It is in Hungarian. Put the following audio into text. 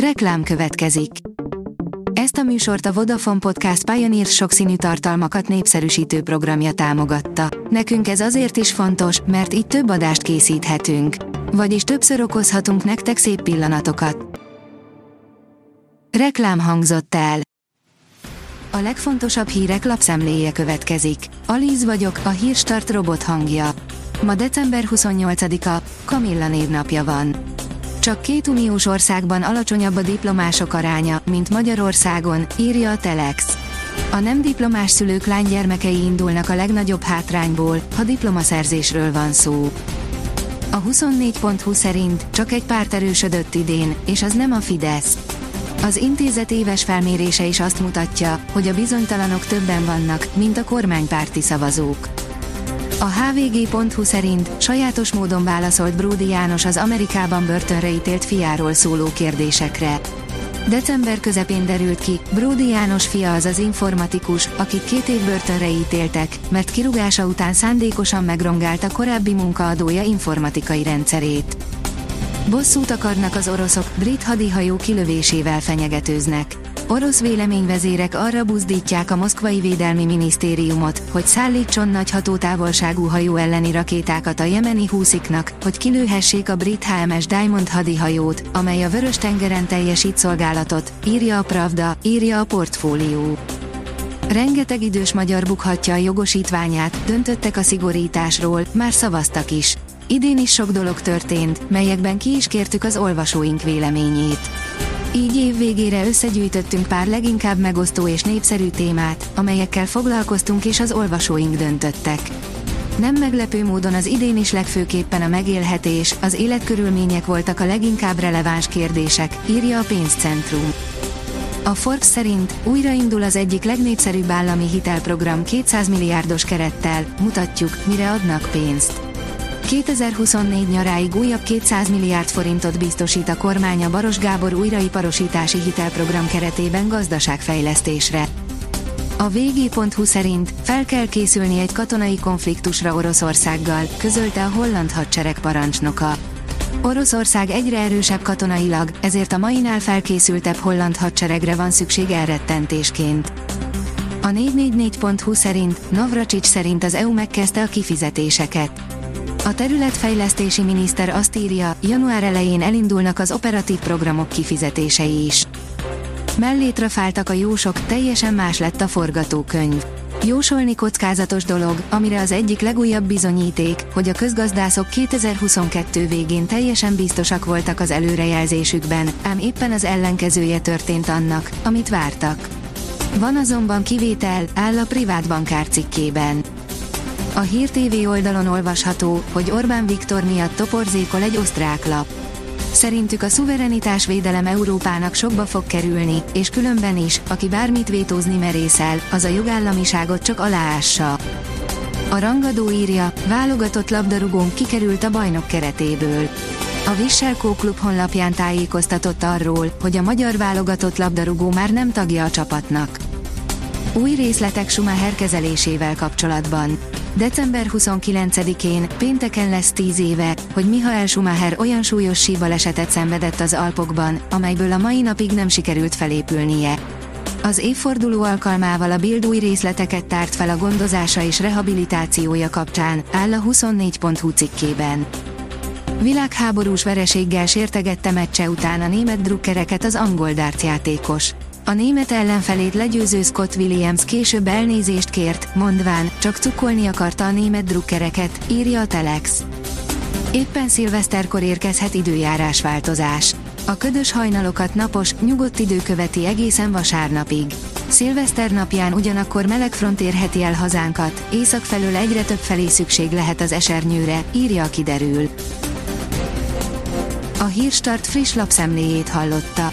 Reklám következik. Ezt a műsort a Vodafone Podcast Pioneer sokszínű tartalmakat népszerűsítő programja támogatta. Nekünk ez azért is fontos, mert így több adást készíthetünk. Vagyis többször okozhatunk nektek szép pillanatokat. Reklám hangzott el. A legfontosabb hírek lapszemléje következik. Alíz vagyok, a hírstart robot hangja. Ma december 28-a, Kamilla névnapja van. Csak két uniós országban alacsonyabb a diplomások aránya, mint Magyarországon, írja a Telex. A nem diplomás szülők lánygyermekei indulnak a legnagyobb hátrányból, ha diplomaszerzésről van szó. A 24.20 szerint csak egy párt erősödött idén, és az nem a Fidesz. Az intézet éves felmérése is azt mutatja, hogy a bizonytalanok többen vannak, mint a kormánypárti szavazók. A hvg.hu szerint sajátos módon válaszolt Bródi János az Amerikában börtönre ítélt fiáról szóló kérdésekre. December közepén derült ki, Bródi János fia az az informatikus, akit két év börtönre ítéltek, mert kirugása után szándékosan megrongálta korábbi munkaadója informatikai rendszerét. Bosszút akarnak az oroszok, brit hadihajó kilövésével fenyegetőznek. Orosz véleményvezérek arra buzdítják a moszkvai védelmi minisztériumot, hogy szállítson nagy hatótávolságú hajó elleni rakétákat a jemeni húsziknak, hogy kilőhessék a brit HMS Diamond hadihajót, amely a Vörös-tengeren teljesít szolgálatot, írja a Pravda, írja a portfólió. Rengeteg idős magyar bukhatja a jogosítványát, döntöttek a szigorításról, már szavaztak is. Idén is sok dolog történt, melyekben ki is kértük az olvasóink véleményét. Így év végére összegyűjtöttünk pár leginkább megosztó és népszerű témát, amelyekkel foglalkoztunk és az olvasóink döntöttek. Nem meglepő módon az idén is legfőképpen a megélhetés, az életkörülmények voltak a leginkább releváns kérdések, írja a pénzcentrum. A Forbes szerint újraindul az egyik legnépszerűbb állami hitelprogram 200 milliárdos kerettel, mutatjuk, mire adnak pénzt. 2024 nyaráig újabb 200 milliárd forintot biztosít a kormány a Baros Gábor újraiparosítási hitelprogram keretében gazdaságfejlesztésre. A vg.hu szerint fel kell készülni egy katonai konfliktusra Oroszországgal, közölte a holland hadsereg parancsnoka. Oroszország egyre erősebb katonailag, ezért a mainál felkészültebb holland hadseregre van szükség elrettentésként. A 444.hu szerint Navracsics szerint az EU megkezdte a kifizetéseket. A területfejlesztési miniszter azt írja, január elején elindulnak az operatív programok kifizetései is. Mellétre fáltak a jósok, teljesen más lett a forgatókönyv. Jósolni kockázatos dolog, amire az egyik legújabb bizonyíték, hogy a közgazdászok 2022 végén teljesen biztosak voltak az előrejelzésükben, ám éppen az ellenkezője történt annak, amit vártak. Van azonban kivétel, áll a privát bankár cikkében. A Hír TV oldalon olvasható, hogy Orbán Viktor miatt toporzékol egy osztrák lap. Szerintük a szuverenitás védelem Európának sokba fog kerülni, és különben is, aki bármit vétózni merészel, az a jogállamiságot csak aláássa. A rangadó írja, válogatott labdarúgón kikerült a bajnok keretéből. A Visselkó klub honlapján tájékoztatott arról, hogy a magyar válogatott labdarúgó már nem tagja a csapatnak. Új részletek Schumacher kezelésével kapcsolatban. December 29-én, pénteken lesz 10 éve, hogy Michael Schumacher olyan súlyos síbalesetet szenvedett az Alpokban, amelyből a mai napig nem sikerült felépülnie. Az évforduló alkalmával a Bild új részleteket tárt fel a gondozása és rehabilitációja kapcsán, áll a 24.hu cikkében. Világháborús vereséggel sértegette meccse után a német drukkereket az angol játékos. A német ellenfelét legyőző Scott Williams később elnézést kért, mondván, csak cukolni akarta a német drukkereket, írja a Telex. Éppen szilveszterkor érkezhet időjárás változás. A ködös hajnalokat napos, nyugodt idő követi egészen vasárnapig. Szilveszter napján ugyanakkor meleg front érheti el hazánkat, észak felől egyre több felé szükség lehet az esernyőre, írja a kiderül. A Hírstart friss lapszemléjét hallotta.